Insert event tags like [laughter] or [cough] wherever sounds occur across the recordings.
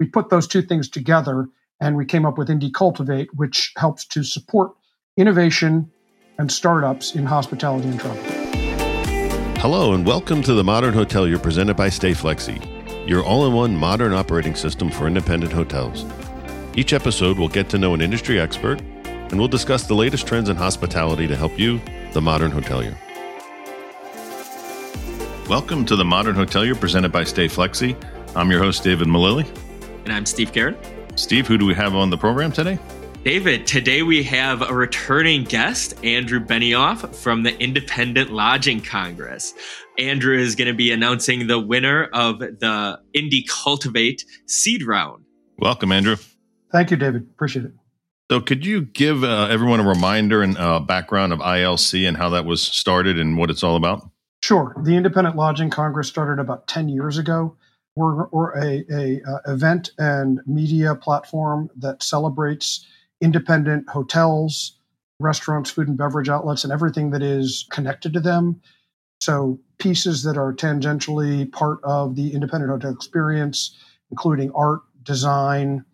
We put those two things together and we came up with Indie Cultivate, which helps to support innovation and startups in hospitality and travel. Hello, and welcome to the Modern Hotelier presented by StayFlexi, your all in one modern operating system for independent hotels. Each episode we'll get to know an industry expert, and we'll discuss the latest trends in hospitality to help you, the modern hotelier. Welcome to the Modern Hotelier presented by StayFlexi. I'm your host, David Millili. And I'm Steve Garrett. Steve, who do we have on the program today? David, today we have a returning guest, Andrew Benioff from the Independent Lodging Congress. Andrew is going to be announcing the winner of the Indie Cultivate seed round. Welcome, Andrew. Thank you, David. Appreciate it. So, could you give uh, everyone a reminder and uh, background of ILC and how that was started and what it's all about? Sure. The Independent Lodging Congress started about 10 years ago. We're, we're a, a uh, event and media platform that celebrates independent hotels, restaurants, food and beverage outlets, and everything that is connected to them. So, pieces that are tangentially part of the independent hotel experience, including art, design,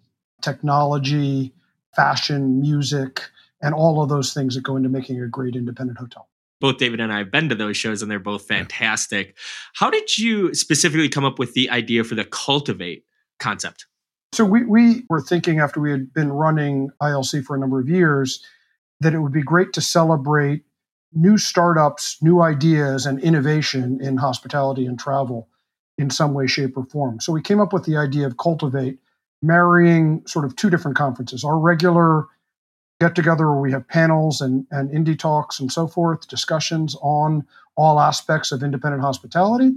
technology, fashion, music, and all of those things that go into making a great independent hotel. Both David and I have been to those shows and they're both fantastic. How did you specifically come up with the idea for the Cultivate concept? So we, we were thinking after we had been running ILC for a number of years that it would be great to celebrate new startups, new ideas, and innovation in hospitality and travel in some way, shape, or form. So we came up with the idea of Cultivate, marrying sort of two different conferences our regular get together where we have panels and, and indie talks and so forth, discussions on all aspects of independent hospitality,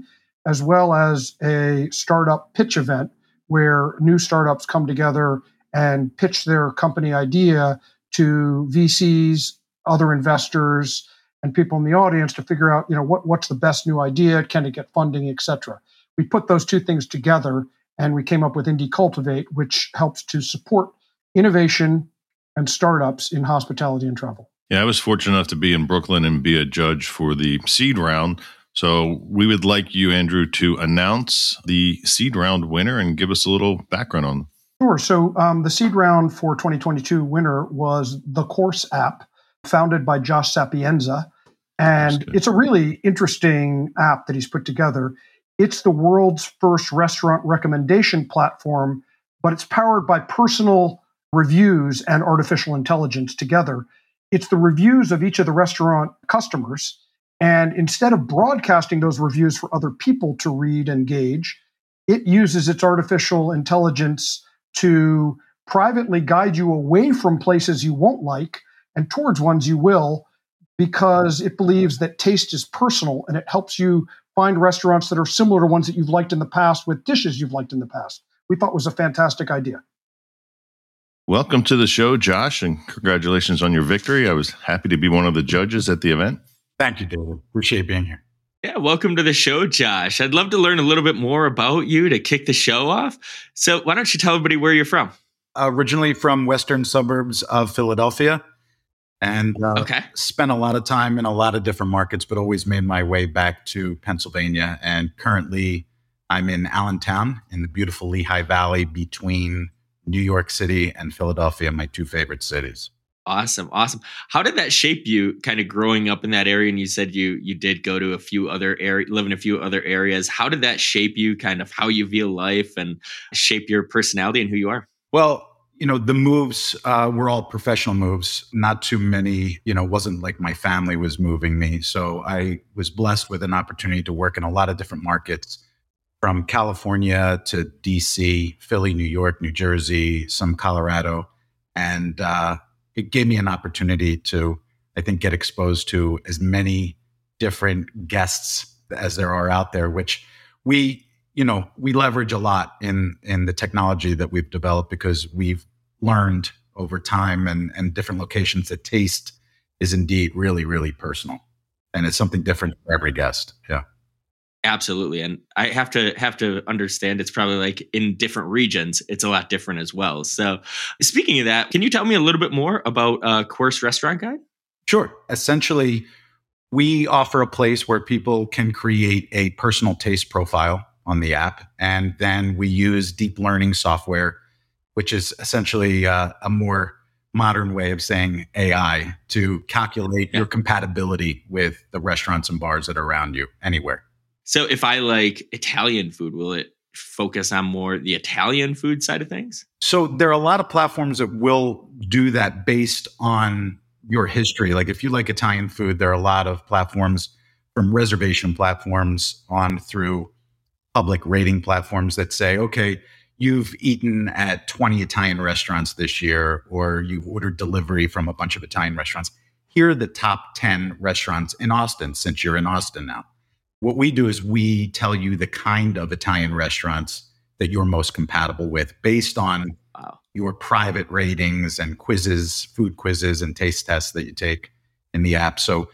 as well as a startup pitch event where new startups come together and pitch their company idea to VCs, other investors, and people in the audience to figure out, you know, what, what's the best new idea, can it get funding, et cetera. We put those two things together and we came up with Indie Cultivate, which helps to support innovation and startups in hospitality and travel. Yeah, I was fortunate enough to be in Brooklyn and be a judge for the seed round. So we would like you, Andrew, to announce the seed round winner and give us a little background on them. Sure. So um, the seed round for 2022 winner was the Course app, founded by Josh Sapienza. And it's a really interesting app that he's put together. It's the world's first restaurant recommendation platform, but it's powered by personal reviews and artificial intelligence together. It's the reviews of each of the restaurant customers. And instead of broadcasting those reviews for other people to read and gauge, it uses its artificial intelligence to privately guide you away from places you won't like and towards ones you will because it believes that taste is personal and it helps you find restaurants that are similar to ones that you've liked in the past with dishes you've liked in the past. We thought was a fantastic idea. Welcome to the show, Josh, and congratulations on your victory. I was happy to be one of the judges at the event. Thank you, David. Appreciate being here. Yeah, welcome to the show, Josh. I'd love to learn a little bit more about you to kick the show off. So, why don't you tell everybody where you're from? Originally from western suburbs of Philadelphia, and uh, okay. spent a lot of time in a lot of different markets, but always made my way back to Pennsylvania. And currently, I'm in Allentown in the beautiful Lehigh Valley between New York City and Philadelphia, my two favorite cities. Awesome, awesome. How did that shape you, kind of growing up in that area? And you said you you did go to a few other area, live in a few other areas. How did that shape you, kind of how you view life, and shape your personality and who you are? Well, you know, the moves uh, were all professional moves. Not too many. You know, wasn't like my family was moving me. So I was blessed with an opportunity to work in a lot of different markets from California to DC, Philly, New York, New Jersey, some Colorado. And uh, it gave me an opportunity to, I think, get exposed to as many different guests as there are out there, which we, you know, we leverage a lot in in the technology that we've developed because we've learned over time and and different locations that taste is indeed really, really personal. And it's something different for every guest. Yeah. Absolutely, and I have to have to understand it's probably like in different regions, it's a lot different as well. So, speaking of that, can you tell me a little bit more about uh, Course Restaurant Guide? Sure. Essentially, we offer a place where people can create a personal taste profile on the app. And then we use deep learning software, which is essentially uh, a more modern way of saying AI to calculate yeah. your compatibility with the restaurants and bars that are around you anywhere. So if I like Italian food, will it focus on more the Italian food side of things? So there are a lot of platforms that will do that based on your history. Like if you like Italian food, there are a lot of platforms from reservation platforms on through public rating platforms that say, okay, you've eaten at 20 Italian restaurants this year, or you've ordered delivery from a bunch of Italian restaurants. Here are the top 10 restaurants in Austin since you're in Austin now. What we do is we tell you the kind of Italian restaurants that you're most compatible with based on wow. your private ratings and quizzes, food quizzes, and taste tests that you take in the app. So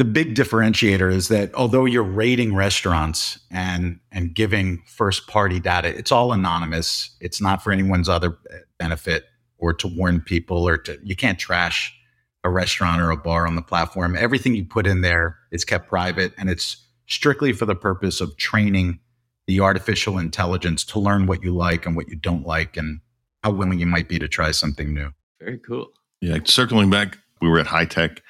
the big differentiator is that although you're rating restaurants and and giving first party data it's all anonymous it's not for anyone's other eh, benefit or to warn people or to you can't trash a restaurant or a bar on the platform everything you put in there is kept private and it's strictly for the purpose of training the artificial intelligence to learn what you like and what you don't like and how willing you might be to try something new very cool yeah circling back we were at HITEC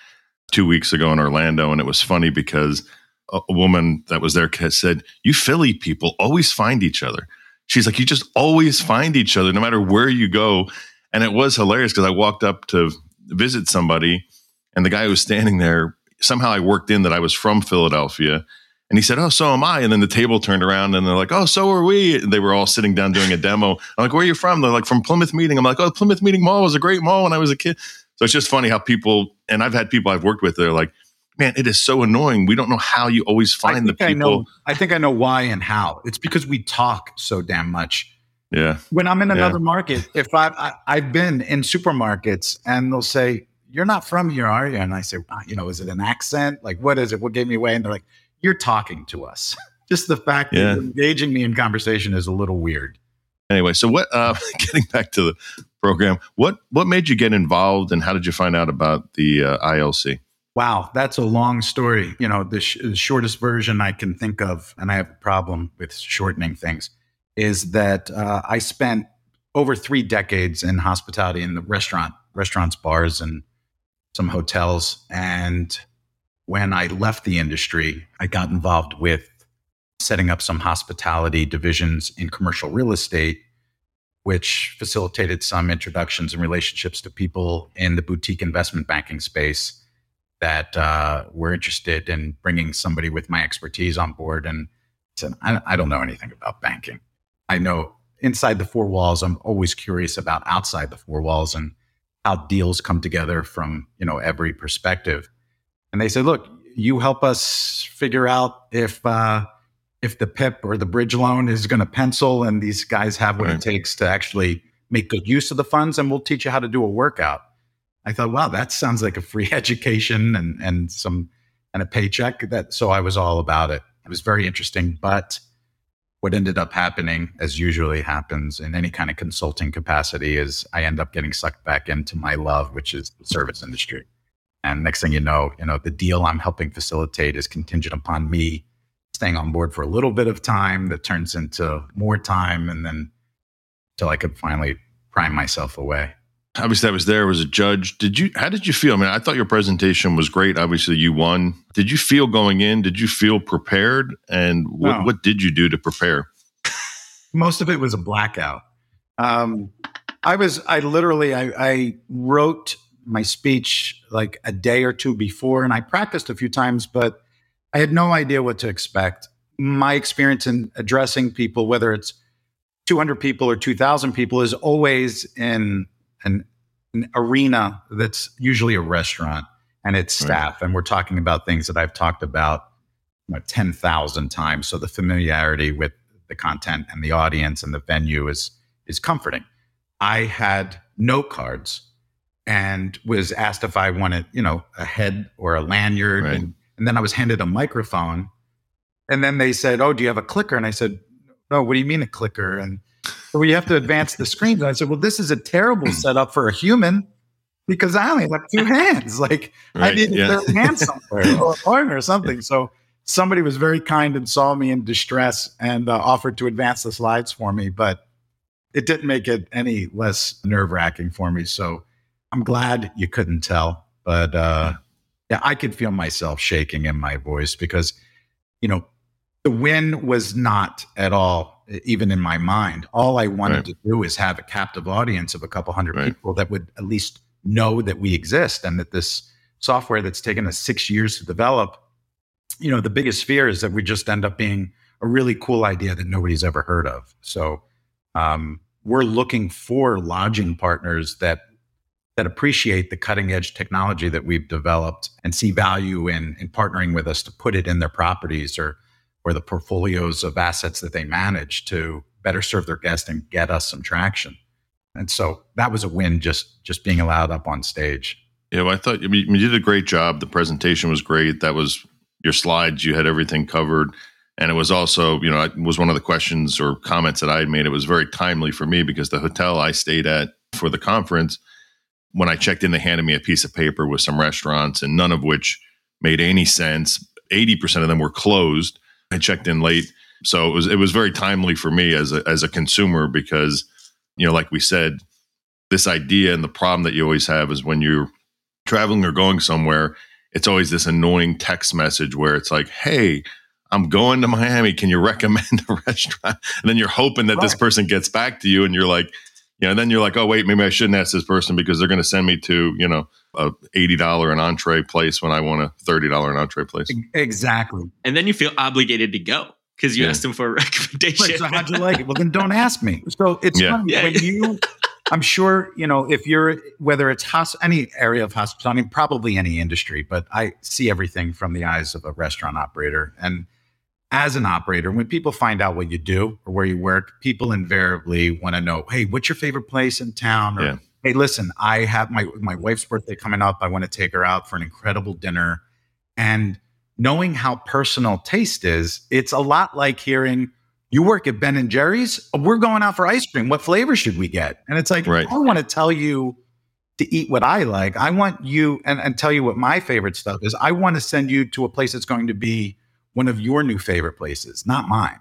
two weeks ago in Orlando, and it was funny because a, a woman that was there said, "You Philly people always find each other." She's like, "You just always find each other, no matter where you go." And it was hilarious because I walked up to visit somebody, and the guy who was standing there somehow I worked in that I was from Philadelphia. And he said, Oh, so am I. And then the table turned around and they're like, Oh, so are we. And they were all sitting down doing a demo. I'm like, Where are you from? They're like, From Plymouth Meeting. I'm like, Oh, Plymouth Meeting Mall was a great mall when I was a kid. So it's just funny how people, and I've had people I've worked with, they're like, man, it is so annoying. We don't know how you always find the people. I, know, I think I know why and how. It's because we talk so damn much. Yeah. When I'm in another yeah. market, if I've, I, I've been in supermarkets and they'll say, you're not from here, are you? And I say, you know, is it an accent? Like, what is it? What gave me away? And they're like, you're talking to us. [laughs] Just the fact yeah. that engaging me in conversation is a little weird. Anyway, so what? Uh, [laughs] getting back to the program, what what made you get involved, and how did you find out about the uh, ILC? Wow, that's a long story. You know, the, sh- the shortest version I can think of, and I have a problem with shortening things, is that uh, I spent over three decades in hospitality in the restaurant, restaurants, bars, and some hotels. And when I left the industry, I got involved with setting up some hospitality divisions in commercial real estate, which facilitated some introductions and relationships to people in the boutique investment banking space that uh, were interested in bringing somebody with my expertise on board. And said, I, I don't know anything about banking. I know inside the four walls. I'm always curious about outside the four walls and how deals come together from you know every perspective. And they said, look, you help us figure out if uh, if the PIP or the bridge loan is going to pencil and these guys have what right. it takes to actually make good use of the funds and we'll teach you how to do a workout. I thought, wow, that sounds like a free [laughs] education and and some and a paycheck. That so I was all about it. It was very interesting. But what ended up happening, as usually happens in any kind of consulting capacity, is I end up getting sucked back into my love, which is the service industry. And next thing you know, you know, the deal I'm helping facilitate is contingent upon me staying on board for a little bit of time that turns into more time and then till I could finally prime myself away. Obviously, I was there as a judge. Did you? How did you feel? I mean, I thought your presentation was great. Obviously, you won. Did you feel going in? Did you feel prepared? And what, no. what did you do to prepare? Most of it was a blackout. Um, I was. I literally. I, I wrote my speech like a day or two before, and I practiced a few times, but I had no idea what to expect. My experience in addressing people, whether it's 200 people or 2,000 people, is always in an, an arena that's usually a restaurant and its staff. Right. And we're talking about things that I've talked about you know, 10,000 times. So the familiarity with the content and the audience and the venue is, is comforting. I had note cards and was asked if I wanted, you know, a head or a lanyard. Right. And and then I was handed a microphone. And then they said, Oh, do you have a clicker? And I said, No, what do you mean a clicker? And so you have to advance the screen. And I said, Well, this is a terrible [clears throat] setup for a human because I only have two hands. [laughs] Like right, I need yeah. a third hand somewhere [laughs] or a partner or something. So somebody was very kind and saw me in distress and uh, offered to advance the slides for me, but it didn't make it any less nerve wracking for me. So I'm glad you couldn't tell, but uh, yeah, I could feel myself shaking in my voice because, you know, the win was not at all even in my mind. All I wanted right. to do is have a captive audience of a couple hundred right. people that would at least know that we exist and that this software that's taken us six years to develop, you know, the biggest fear is that we just end up being a really cool idea that nobody's ever heard of. So um, we're looking for lodging partners that that appreciate the cutting edge technology that we've developed and see value in in partnering with us to put it in their properties or or the portfolios of assets that they manage to better serve their guests and get us some traction. And so that was a win just just being allowed up on stage. Yeah, well, I thought I mean, you did a great job. The presentation was great. That was your slides. You had everything covered. And it was also, you know, it was one of the questions or comments that I had made. It was very timely for me because the hotel I stayed at for the conference, when I checked in, they handed me a piece of paper with some restaurants, and none of which made any sense. 80% of them were closed. I checked in late. So it was it was very timely for me as a as a consumer because, you know, like we said, this idea and the problem that you always have is when you're traveling or going somewhere, it's always this annoying text message where it's like, hey, I'm going to Miami. Can you recommend a [laughs] restaurant? And then you're hoping that right. this person gets back to you and you're like, you know, and then you're like, oh, wait, maybe I shouldn't ask this person because they're going to send me to, you know, a $80 an entree place when I want a $30 an entree place. Exactly. And then you feel obligated to go because you yeah. asked them for a [laughs] recommendation. Right, so how'd you like it? Well, then don't ask me. So it's yeah. funny yeah. when you, I'm sure, you know, if you're, whether it's hos- any area of hospitality, mean, probably any industry, but I see everything from the eyes of a restaurant operator. And as an operator, when people find out what you do or where you work, people invariably want to know, hey, what's your favorite place in town? Or, yeah. Hey, listen, I have my my wife's birthday coming up. I want to take her out for an incredible dinner. And knowing how personal taste is, it's a lot like hearing, you work at Ben and Jerry's. We're going out for ice cream. What flavor should we get? And it's like, right. I want to tell you to eat what I like. I want you and, and tell you what my favorite stuff is. I want to send you to a place that's going to be one of your new favorite places, not mine.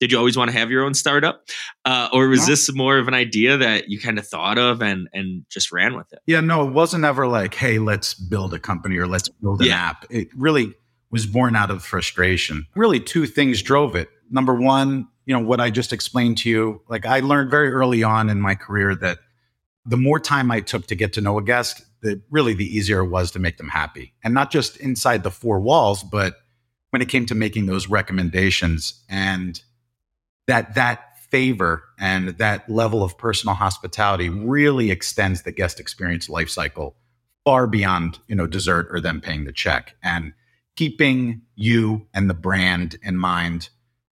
Did you always want to have your own startup, uh, or was no. this more of an idea that you kind of thought of and and just ran with it? Yeah, no, it wasn't ever like, hey, let's build a company or let's build an yeah. app. It really was born out of frustration. Really, two things drove it. Number one, you know, what I just explained to you. Like, I learned very early on in my career that the more time I took to get to know a guest, the really the easier it was to make them happy, and not just inside the four walls, but when it came to making those recommendations and that that favor and that level of personal hospitality really extends the guest experience life cycle far beyond you know dessert or them paying the check and keeping you and the brand in mind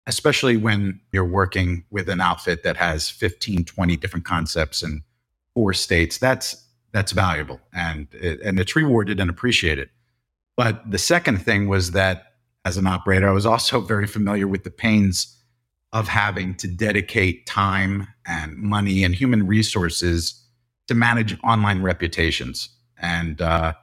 especially when you're working with an outfit that has 15 20 different concepts in four states that's that's valuable and and it's rewarded and appreciated but the second thing was that as an operator. I was also [laughs] very familiar with the pains of having to dedicate time and money and human resources to manage online reputations. And uh,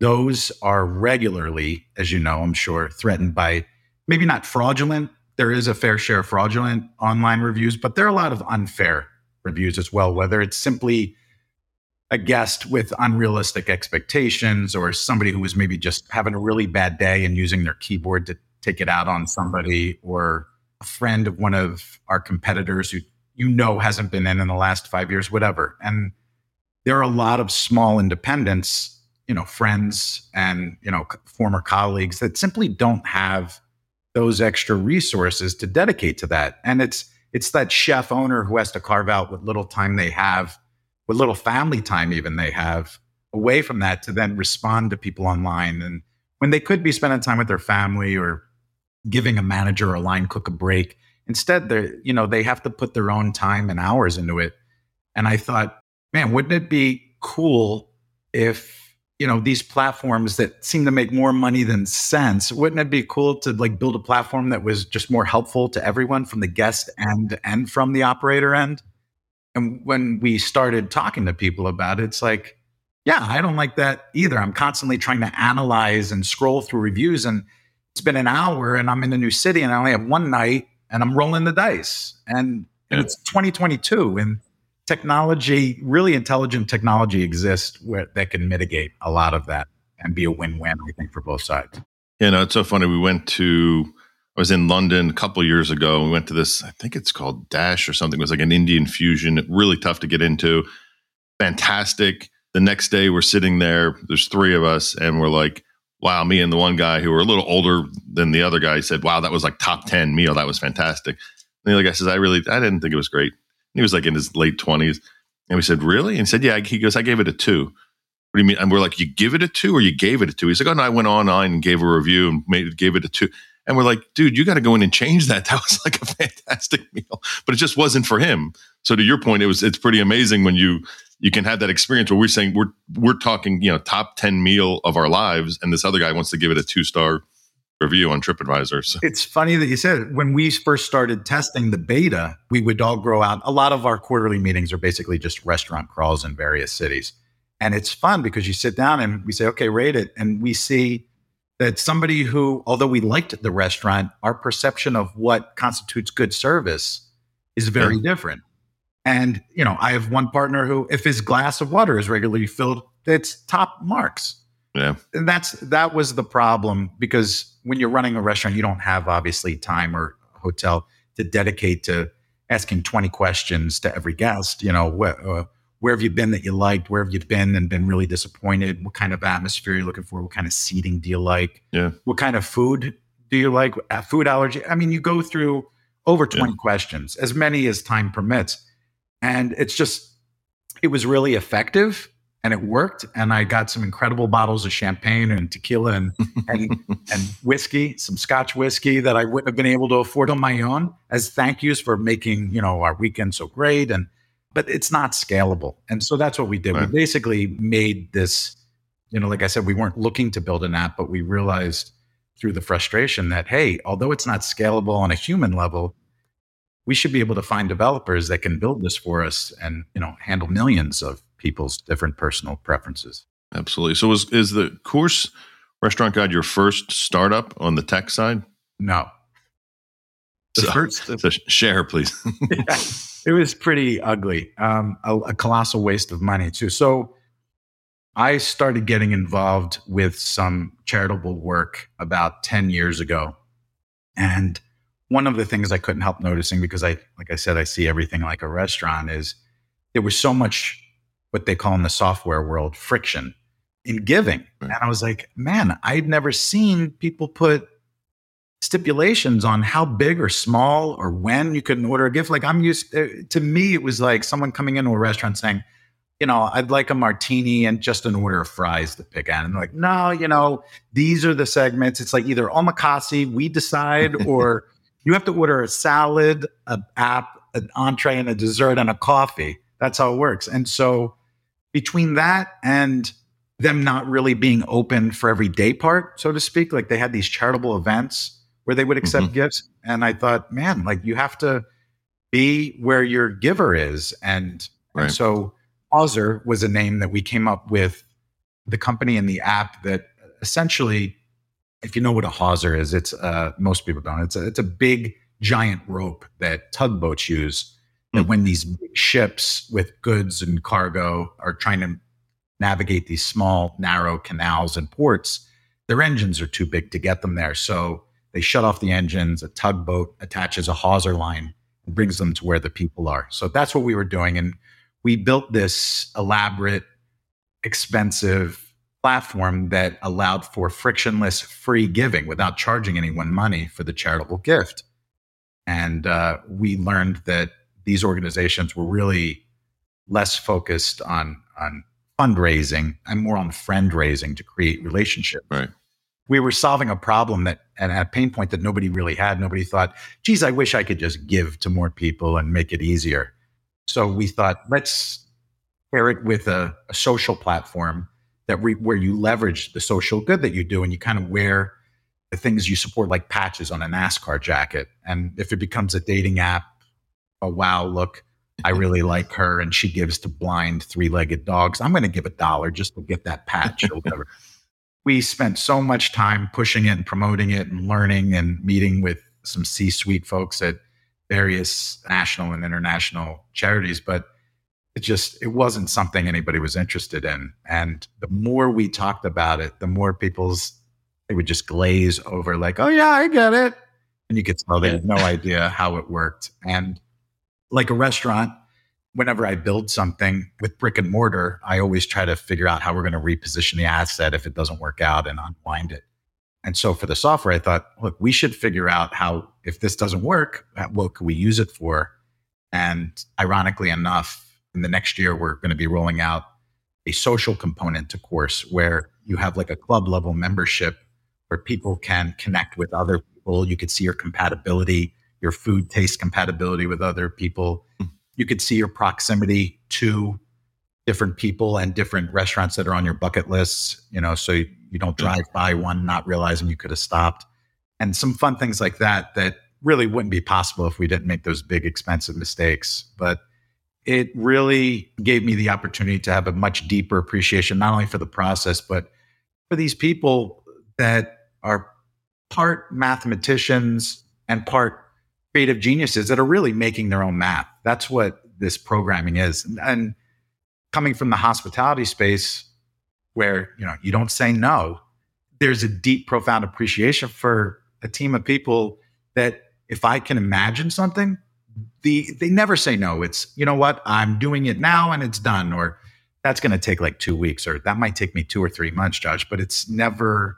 those are regularly, as you know, I'm sure, threatened by maybe not fraudulent. There is a fair share of fraudulent online reviews, but there are a lot of unfair reviews as well, whether it's simply a guest with unrealistic expectations or somebody who was maybe just having a really bad day and using their keyboard to take it out on somebody or friend of one of our competitors who you know hasn't been in in the last 5 years whatever. And there are a lot of small independents you know friends and you know former colleagues that simply don't have those extra resources to dedicate to that. And it's it's that chef owner who has to carve out what little time they have what little family time even they have away from that to then respond to people online. And when they could be spending time with their family or giving a manager or a line cook a break instead they you know they have to put their own time and hours into it and i thought man wouldn't it be cool if you know these platforms that seem to make more money than sense wouldn't it be cool to like build a platform that was just more helpful to everyone from the guest end and from the operator end and when we started talking to people about it, it's like, yeah, I don't like that either. I'm constantly trying to analyze and scroll through reviews. And it's been an hour and I'm in a new city and I only have one night and I'm rolling the dice. And, and it's 2022 and technology, really intelligent technology exists where that can mitigate a lot of that and be a win-win, I think, for both sides. Yeah, no, it's so funny. We went to I was in London a couple years ago. We went to this, I think it's called Dash or something. It was like an Indian fusion, really tough to get into. Fantastic. The next day we're sitting there, there's three of us, and we're like, wow, me and the one guy who were a little older than the other guy said, wow, that was like top 10 meal. That was fantastic. And the other guy says, I really, I didn't think it was great. And he was like in his late 20s. And we said, really? And he said, yeah. He goes, I gave it a two. What do you mean? And we're like, you give it a two or you gave it a two? He's like, oh, no, I went online and gave a review and made, gave it a two. And we're like, dude, you got to go in and change that. [laughs] That was like a fantastic meal, but it just wasn't for him. So to your point, it was it's pretty amazing when you you can have that experience where we're saying we're we're talking you know top ten meal of our lives, and this other guy wants to give it a two star review on TripAdvisor. So. It's funny that you said it. when we first started testing the beta, we would all grow out. A lot of our quarterly meetings are basically just restaurant crawls in various cities. And it's fun because you sit down and we say, okay, rate it. And we see that somebody who, although we liked the restaurant, our perception of what constitutes good service is very yeah. different. And, you know, I have one partner who, if his glass of water is regularly filled, it's top marks. Yeah. And that's that was the problem because when you're running a restaurant, you don't have obviously time or hotel to dedicate to asking 20 questions to every guest, you know, wh- uh, where have you been that you liked? Where have you been and been really disappointed? What kind of atmosphere you're looking for? What kind of seating do you like? Yeah. What kind of food do you like? Uh, food allergy? I mean, you go through over 20 yeah. questions, as many as time permits. And it's just, it was really effective and it worked. And I got some incredible bottles of champagne and tequila and, [laughs] and, and whiskey, some scotch whiskey that I wouldn't have been able to afford on my own as thank yous for making, you know, our weekend so great. And but it's not scalable. And so that's what we did. Right. We basically made this, you know, like I said, we weren't looking to build an app, but we realized through the frustration that, hey, although it's not scalable on a human level, we should be able to find developers that can build this for us and, you know, handle millions of people's different personal preferences. Absolutely. So is is the course restaurant guide your first startup on the tech side? No. The so, first [laughs] so share, please. [laughs] yeah it was pretty ugly, um, a, a colossal waste of money too. So I started getting involved with some charitable work about 10 years ago. And one of the things I couldn't help noticing, because I, like I said, I see everything like a restaurant, is there was so much what they call in the software world friction in giving. And I was like, man, I'd never seen people put stipulations on how big or small or when you can order a gift. Like I'm used uh, to me, it was like someone coming into a restaurant saying, you know, I'd like a martini and just an order of fries to pick at. And they're like, no, you know, these are the segments. It's like either omakase, we decide, [laughs] or you have to order a salad, an app, an entree, and a dessert and a coffee. That's how it works. And so between that and them not really being open for every day part, so to speak, like they had these charitable events where they would accept mm-hmm. gifts. And I thought, man, like you have to be where your giver is. And, right. and so Hauser was a name that we came up with the company and the app that essentially, if you know what a hawser is, it's uh, most people don't. It's a, it's a big giant rope that tugboats use. That mm. when these ships with goods and cargo are trying to navigate these small, narrow canals and ports, their engines are too big to get them there. So they shut off the engines. A tugboat attaches a hawser line and brings them to where the people are. So that's what we were doing. And we built this elaborate, expensive platform that allowed for frictionless free giving without charging anyone money for the charitable gift. And uh, we learned that these organizations were really less focused on, on fundraising and more on friend raising to create relationships. Right we were solving a problem that and a pain point that nobody really had. Nobody thought, geez, I wish I could just give to more people and make it easier. So we thought, let's pair it with a, a social platform that re, where you leverage the social good that you do and you kind of wear the things you support like patches on a NASCAR jacket. And if it becomes a dating app, a wow, look, I [laughs] really like her and she gives to blind three legged dogs. I'm going to give a dollar just to get that patch or [laughs] whatever. we spent so much time pushing it and promoting it and learning and meeting with some C suite folks at various national and international charities. But it just it wasn't something anybody was interested in. And the more we talked about it the more people's they would just glaze over like oh yeah i get it. And you could tell they had no idea how it worked. And like a restaurant whenever i build something with brick and mortar i always try to figure out how we're going to reposition the asset if it doesn't work out and unwind it. And so for the software i thought look we should figure out how if this doesn't work uh, what could we use it for? And ironically enough in the next year, we're going to be rolling out a social component to course where you have like a club level membership where people can connect with other people. You could see your compatibility, your food taste compatibility with other people. Hmm. You could see your proximity to different people and different restaurants that are on your bucket lists, you know, so you, you don't drive by one not realizing you could have stopped. And some fun things like that that really wouldn't be possible if we didn't make those big expensive mistakes. But it really gave me the opportunity to have a much deeper appreciation, not only for the process, but for these people that are part mathematicians and part creative geniuses that are really making their own math. That's what this programming is. And coming from the hospitality space where, you know, you don't say no, there's a deep, profound appreciation for a team of people that if I can imagine something, the they never say no. It's you know what I'm doing it now and it's done, or that's going to take like two weeks, or that might take me two or three months, Josh. But it's never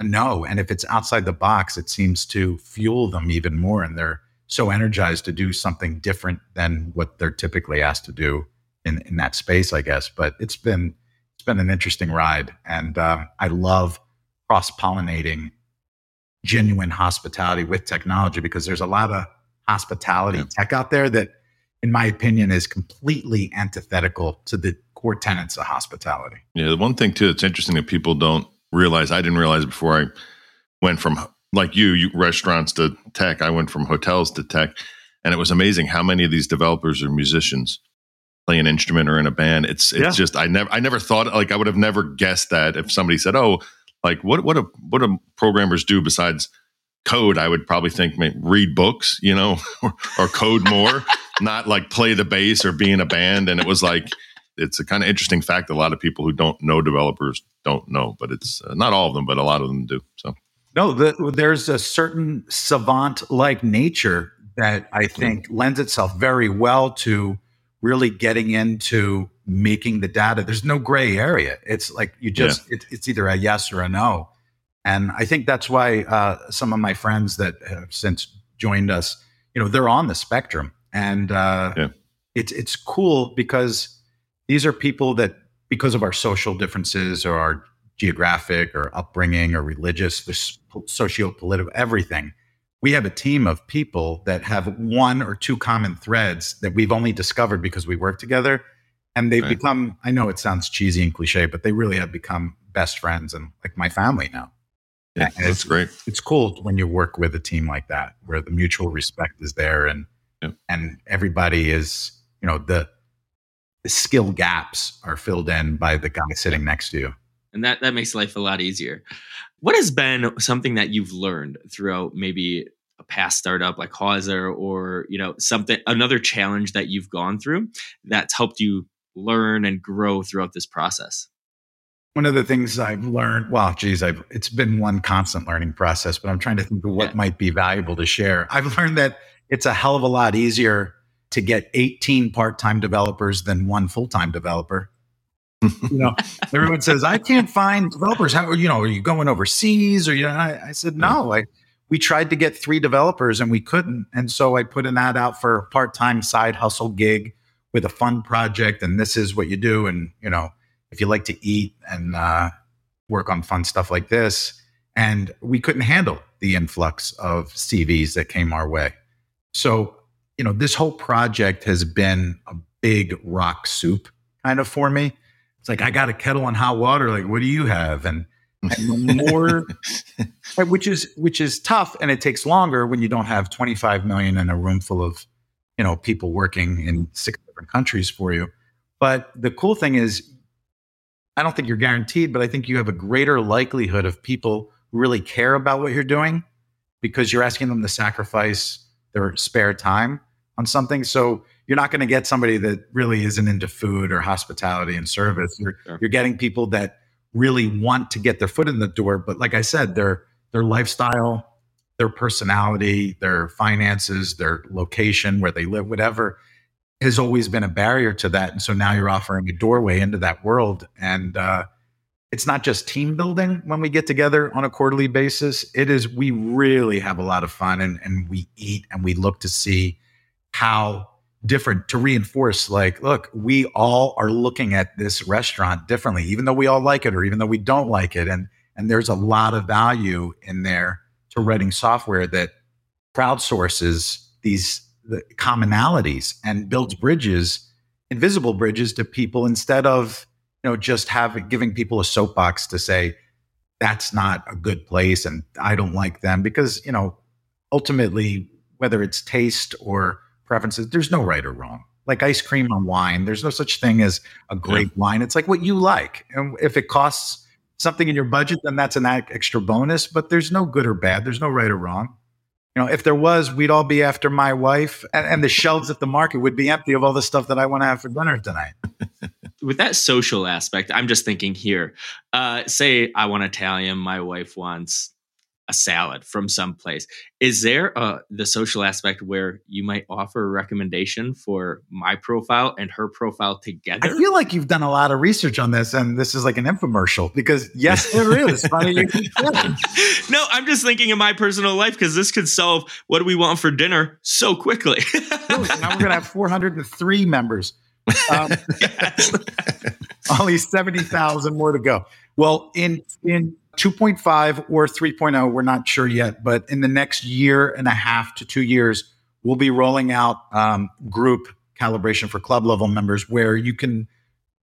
a no. And if it's outside the box, it seems to fuel them even more, and they're so energized to do something different than what they're typically asked to do in in that space, I guess. But it's been it's been an interesting ride, and um, I love cross pollinating genuine hospitality with technology because there's a lot of hospitality yeah. tech out there that, in my opinion, is completely antithetical to the core tenets of hospitality. Yeah, the one thing too that's interesting that people don't realize, I didn't realize before I went from like you, you restaurants to tech. I went from hotels to tech, and it was amazing how many of these developers are musicians play an instrument or in a band. It's it's yeah. just I never I never thought like I would have never guessed that if somebody said, "Oh, like what what do what do programmers do besides code, I would probably think read books, you know, [laughs] or, or code more, [laughs] not like play the bass or be in a band. And it was like, it's a kind of interesting fact that a lot of people who don't know developers don't know, but it's uh, not all of them, but a lot of them do. So, no, the, there's a certain savant like nature that I think mm-hmm. lends itself very well to really getting into making the data. There's no gray area. It's like you just, yeah. it, it's either a yes or a no. And I think that's why uh, some of my friends that have since joined us, you know, they're on the spectrum, and uh, yeah. it's it's cool because these are people that, because of our social differences or our geographic or upbringing or religious, socio-political, everything, we have a team of people that have one or two common threads that we've only discovered because we work together, and they've right. become. I know it sounds cheesy and cliche, but they really have become best friends and like my family now. Yeah, that's it's, great. It's cool when you work with a team like that, where the mutual respect is there, and yeah. and everybody is, you know, the, the skill gaps are filled in by the guy sitting next to you, and that that makes life a lot easier. What has been something that you've learned throughout maybe a past startup like Hauser, or you know something another challenge that you've gone through that's helped you learn and grow throughout this process? One of the things I've learned, well, geez, I've, it's been one constant learning process, but I'm trying to think of what yeah. might be valuable to share. I've learned that it's a hell of a lot easier to get 18 part-time developers than one full-time developer. [laughs] you know, everyone says, I can't find developers. How, you know, are you going overseas or, you know, I, I said, no, like we tried to get three developers and we couldn't. And so I put an ad out for a part-time side hustle gig with a fun project. And this is what you do. And, you know, if you like to eat and uh, work on fun stuff like this. And we couldn't handle the influx of CVs that came our way. So, you know, this whole project has been a big rock soup kind of for me. It's like, I got a kettle on hot water. Like, what do you have? And, and [laughs] more, which is, which is tough. And it takes longer when you don't have 25 million in a room full of, you know, people working in six different countries for you. But the cool thing is I don't think you're guaranteed, but I think you have a greater likelihood of people who really care about what you're doing because you're asking them to sacrifice their spare time on something. So you're not going to get somebody that really isn't into food or hospitality and service. You're sure. you're getting people that really want to get their foot in the door, but like I said, their their lifestyle, their personality, their finances, their location, where they live, whatever has always been a barrier to that. And so now you're offering a doorway into that world. And uh, it's not just team building when we get together on a quarterly basis. It is, we really have a lot of fun and, and we eat and we look to see how different to reinforce like look we all are looking at this restaurant differently even though we all like it or even though we don't like it and and there's a lot of value in there to writing software that crowdsources these the commonalities and builds bridges, invisible bridges to people instead of you know just having giving people a soapbox to say that's not a good place and I don't like them. Because you know ultimately whether it's taste or preferences there's no right or wrong. Like ice cream and wine there's no such thing as a great yeah. wine. It's like what you like. And if it costs something in your budget then that's an extra bonus but there's no good or bad. There's no right or wrong you know, if there was, we'd all be after my wife, and, and the shelves at the market would be empty of all the stuff that I want to have for dinner tonight. [laughs] With that social aspect, I'm just thinking here. Uh, say I want Italian, my wife wants a salad from someplace. Is there uh, the social aspect where you might offer a recommendation for my profile and her profile together? I feel like you've done a lot of research on this, and this is like an infomercial because yes, [laughs] there is. no, I'm just thinking of my personal life because this could solve what do we want for dinner so quickly. now we're gonna have 403 members. Um, [laughs] [laughs] only 70,000 more to go. Well, in in 2.5 or 3.0, we're not sure yet, but in the next year and a half to two years, we'll be rolling out um, group calibration for club level members where you can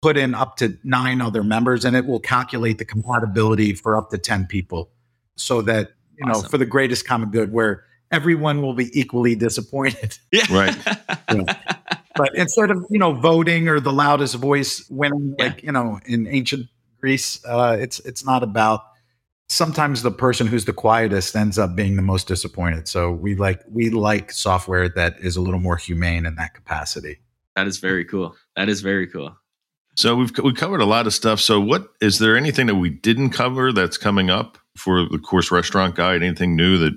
put in up to nine other members and it will calculate the compatibility for up to 10 people so that, you awesome. know, for the greatest common good where everyone will be equally disappointed. [laughs] Yeah. Right. yeah. But instead of, you know, voting or the loudest voice winning, yeah. like, you know, in ancient Greece, uh, it's it's not about sometimes the person who's the quietest ends up being the most disappointed. So we like we like software that is a little more humane in that capacity. That is very cool. That is very cool. So we've we covered a lot of stuff. So what is there anything that we didn't cover that's coming up for the course restaurant guide? Anything new that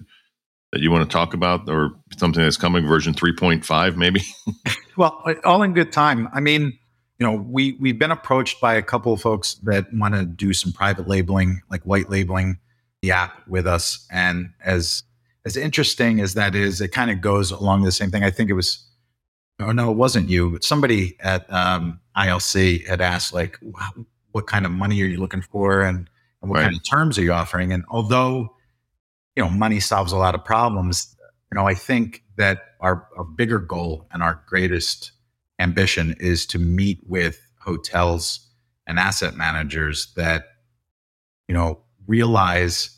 that you want to talk about or something that's coming version 3.5 maybe? [laughs] well, all in good time. I mean, you know, we we've been approached by a couple of folks that want to do some private labeling, like white labeling the app with us. And as as interesting as that is, it kind of goes along the same thing. I think it was, oh no, it wasn't you, but somebody at um, ILC had asked like, what kind of money are you looking for, and, and what right. kind of terms are you offering? And although you know money solves a lot of problems, you know, I think that our, our bigger goal and our greatest ambition is to meet with hotels and asset managers that you know realize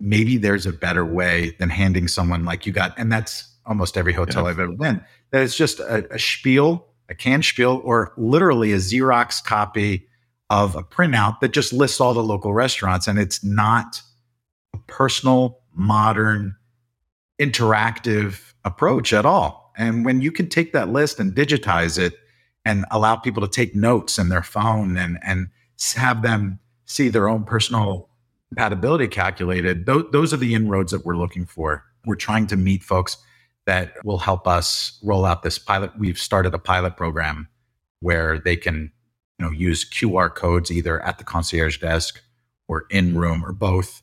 maybe there's a better way than handing someone like you got and that's almost every hotel yeah. i've ever been that it's just a, a spiel a canned spiel or literally a xerox copy of a printout that just lists all the local restaurants and it's not a personal modern interactive approach at all and when you can take that list and digitize it and allow people to take notes in their phone and, and have them see their own personal compatibility calculated, th- those are the inroads that we're looking for. We're trying to meet folks that will help us roll out this pilot. We've started a pilot program where they can you know, use QR codes either at the concierge desk or in room or both.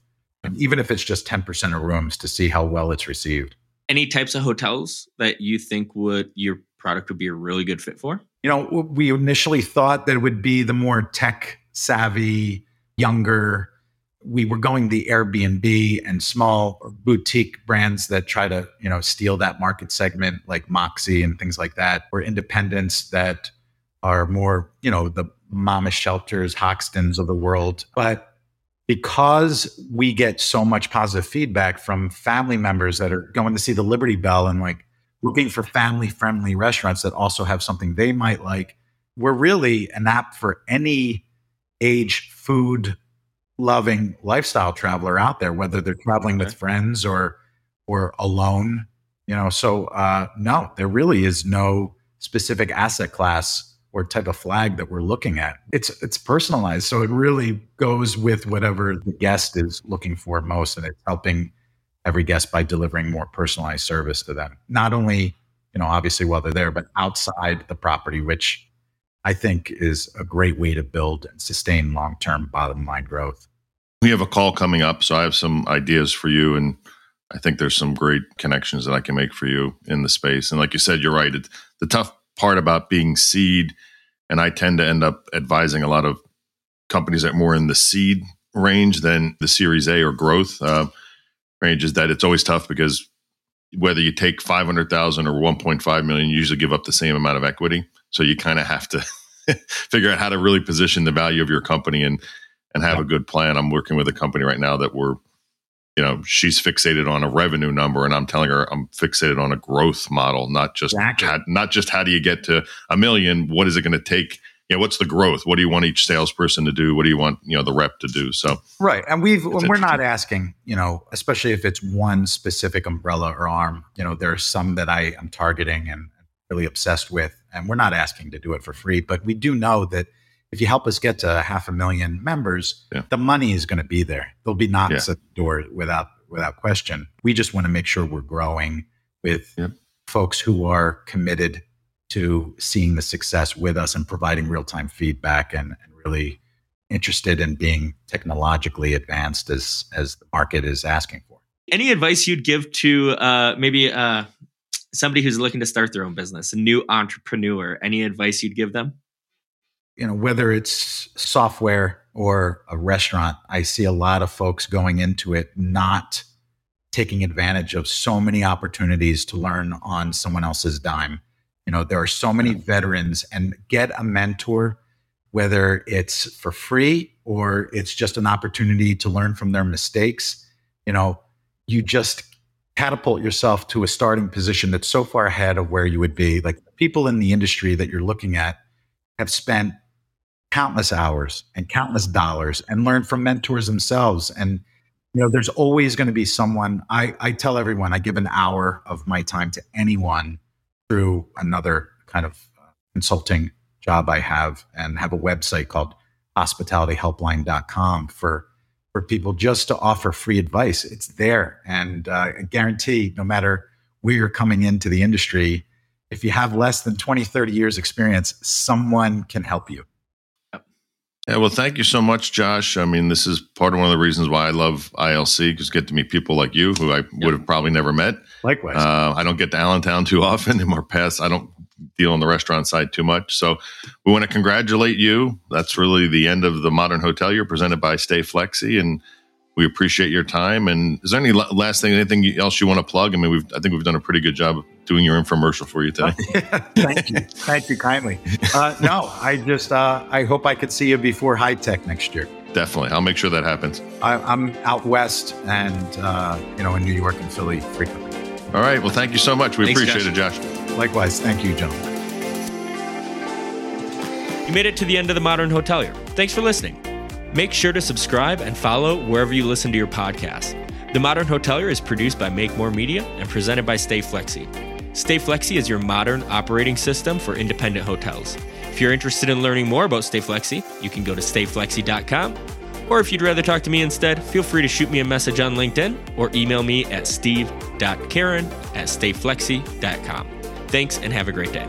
Even if it's just 10% of rooms to see how well it's received any types of hotels that you think would your product would be a really good fit for? You know, we initially thought that it would be the more tech savvy, younger. We were going the Airbnb and small boutique brands that try to, you know, steal that market segment like Moxy and things like that, or independents that are more, you know, the mama shelters, Hoxtons of the world. But because we get so much positive feedback from family members that are going to see the Liberty Bell and like looking for family friendly restaurants that also have something they might like. We're really an app for any age food loving lifestyle traveler out there, whether they're traveling okay. with friends or or alone. You know, so uh, no, there really is no specific asset class or type of flag that we're looking at. It's it's personalized, so it really goes with whatever the guest is looking for most, and it's helping every guest by delivering more personalized service to them. Not only you know obviously while they're there, but outside the property, which I think is a great way to build and sustain long term bottom line growth. We have a call coming up, so I have some ideas for you, and I think there's some great connections that I can make for you in the space. And like you said, you're right. It, the tough part about being seed, and I tend to end up advising a lot of companies that are more in the seed range than the Series A or growth uh, range, is that it's always tough because whether you take 500,000 or 1.5 million, you usually give up the same amount of equity. So you kind of have to [laughs] figure out how to really position the value of your company and and have a good plan. I'm working with a company right now that we're you know she's fixated on a revenue number and i'm telling her i'm fixated on a growth model not just exactly. how, not just how do you get to a million? What is it going to take? You know, what's the growth? What do you want each salesperson to do? What do you want you know the rep to do? So right and we've we're not asking you know especially if it's one specific umbrella or arm you know there are some that i am targeting and really obsessed with and we're not asking to do it for free but we do know that if you help us get to half a million members, yeah. the money is going to be there. There'll be knocks yeah. at the door without without question. We just want to make sure we're growing with yep. folks who are committed to seeing the success with us and providing real time feedback and, and, really interested in being technologically advanced as as the market is asking for. Any advice you'd give to uh, maybe uh, somebody who's looking to start their own business, a new entrepreneur? Any advice you'd give them? You know, whether it's software or a restaurant, I see a lot of folks going into it not taking advantage of so many opportunities to learn on someone else's dime. You know, there are so many veterans and get a mentor, whether it's for free or it's just an opportunity to learn from their mistakes. You know, you just catapult yourself to a starting position that's so far ahead of where you would be. Like people in the industry that you're looking at have spent countless hours and countless dollars and learn from mentors themselves. And, you know, there's always going to be someone. I, I tell everyone I give an hour of my time to anyone through another kind of uh, consulting job I have and have a website called hospitalityhelpline.com for for people just to offer free advice. It's there. And uh, I guarantee no matter where you're coming into the industry, if you have less than 20, 30 years experience, someone can help you. Yeah, well, thank you so much, Josh. I mean, this is part of one of the reasons why I love ILC because get to meet people like you who I would have probably never met. Likewise, uh, I don't get to Allentown too [laughs] often in our past. I don't deal on the restaurant side too much. So we want to congratulate you. That's really the end of the Modern Hotelier presented by Stayflexi, and we appreciate your time. And is there any last thing, anything else you want to plug? I mean, we've I think we've done a pretty good job of doing your infomercial for you today. [laughs] Thank you, thank you kindly. Uh, no, I just uh, I hope I could see you before HITEC next year. Definitely, I'll make sure that happens. I, am out west and uh, you know in New York and Philly frequently. All right. Well, thank you so much. We Thanks, appreciate Josh. it, Josh. Likewise. Thank you, gentlemen. You made it to the end of the Modern Hotelier. Thanks for listening. Make sure to subscribe and follow wherever you listen to your podcast. The Modern Hotelier is produced by Make More Media and presented by Stayflexi. Stay Flexi is your modern operating system for independent hotels. If you're interested in learning more about Stayflexi, you can go to stayflexi.com. Or if you'd rather talk to me instead, feel free to shoot me a message on LinkedIn or email me at steve.karen at stayflexi.com. Thanks and have a great day.